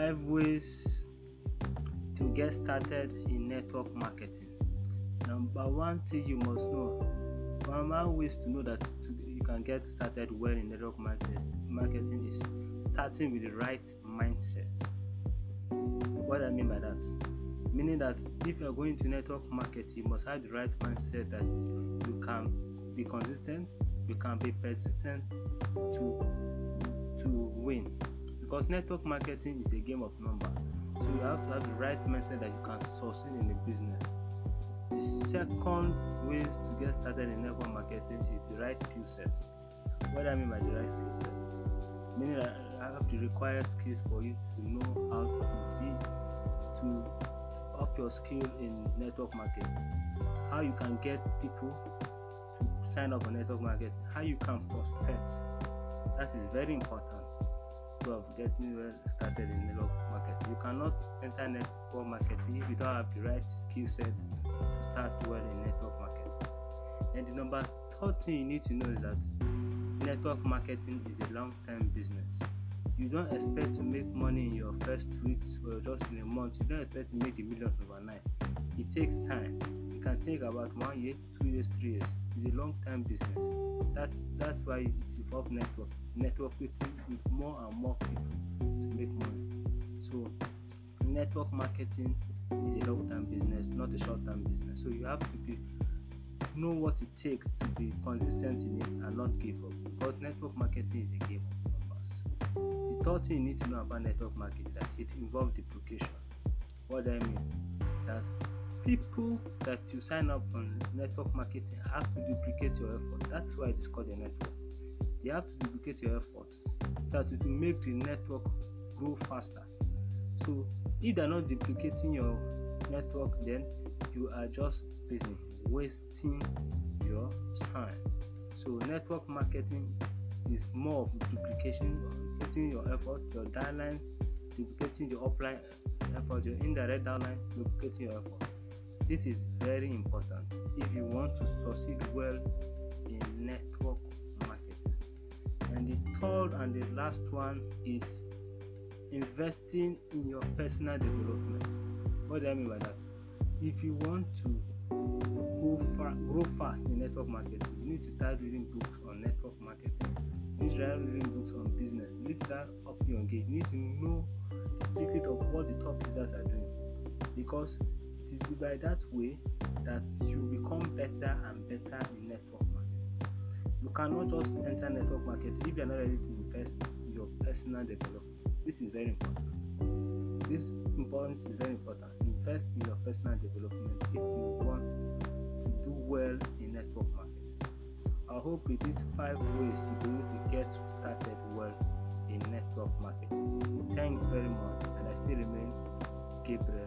ways to get started in network marketing. Number one thing you must know, one, one ways to know that you can get started well in network market, marketing is starting with the right mindset. What I mean by that? Meaning that if you are going to network market, you must have the right mindset that you can be consistent, you can be persistent. Because network marketing is a game of numbers. So you have to have the right mindset that you can succeed in the business. The second way to get started in network marketing is the right skill set. What I mean by the right skill set? Meaning that I have to require skills for you to know how to be to up your skill in network marketing. How you can get people to sign up on network marketing. How you can prospect. That is very important of getting well started in network marketing. You cannot enter network marketing if you don't have the right skill set to start well in network marketing. And the number third thing you need to know is that network marketing is a long-term business. You don't expect to make money in your first weeks or just in a month. You don't expect to make the millions overnight. It takes time. It can take about one year, two years, three years. It's a long-term business. That's that's why involves network, network with, with more and more people to make money. So network marketing is a long-term business, not a short-term business. So you have to be know what it takes to be consistent in it and not give up. Because network marketing is a game of numbers. The third thing you need to know about network marketing is that it involves duplication. What do I mean? That people that you sign up on network marketing have to duplicate your effort. That's why it's called a network. They have to duplicate your effort so that will make the network grow faster. So if they're not duplicating your network, then you are just busy wasting your time. So network marketing is more of duplication, duplicating your effort, your downline, duplicating your upline effort, your indirect downline, duplicating your effort. This is very important if you want to succeed well in network the third and the last one is investing in your personal development. What do I mean by that? If you want to go far, grow fast in network marketing, you need to start reading books on network marketing. You need to start reading books on business. You need to start up your game. You need to know the secret of what the top leaders are doing. Because it is by that way that you become better and better in network. You cannot just enter network marketing if you are not ready to invest in your personal development. This is very important. This important is very important. Invest in your personal development if you want to do well in network marketing. I hope with these five ways you will to get started well in network marketing. Thanks very much, and I still remain Gabriel.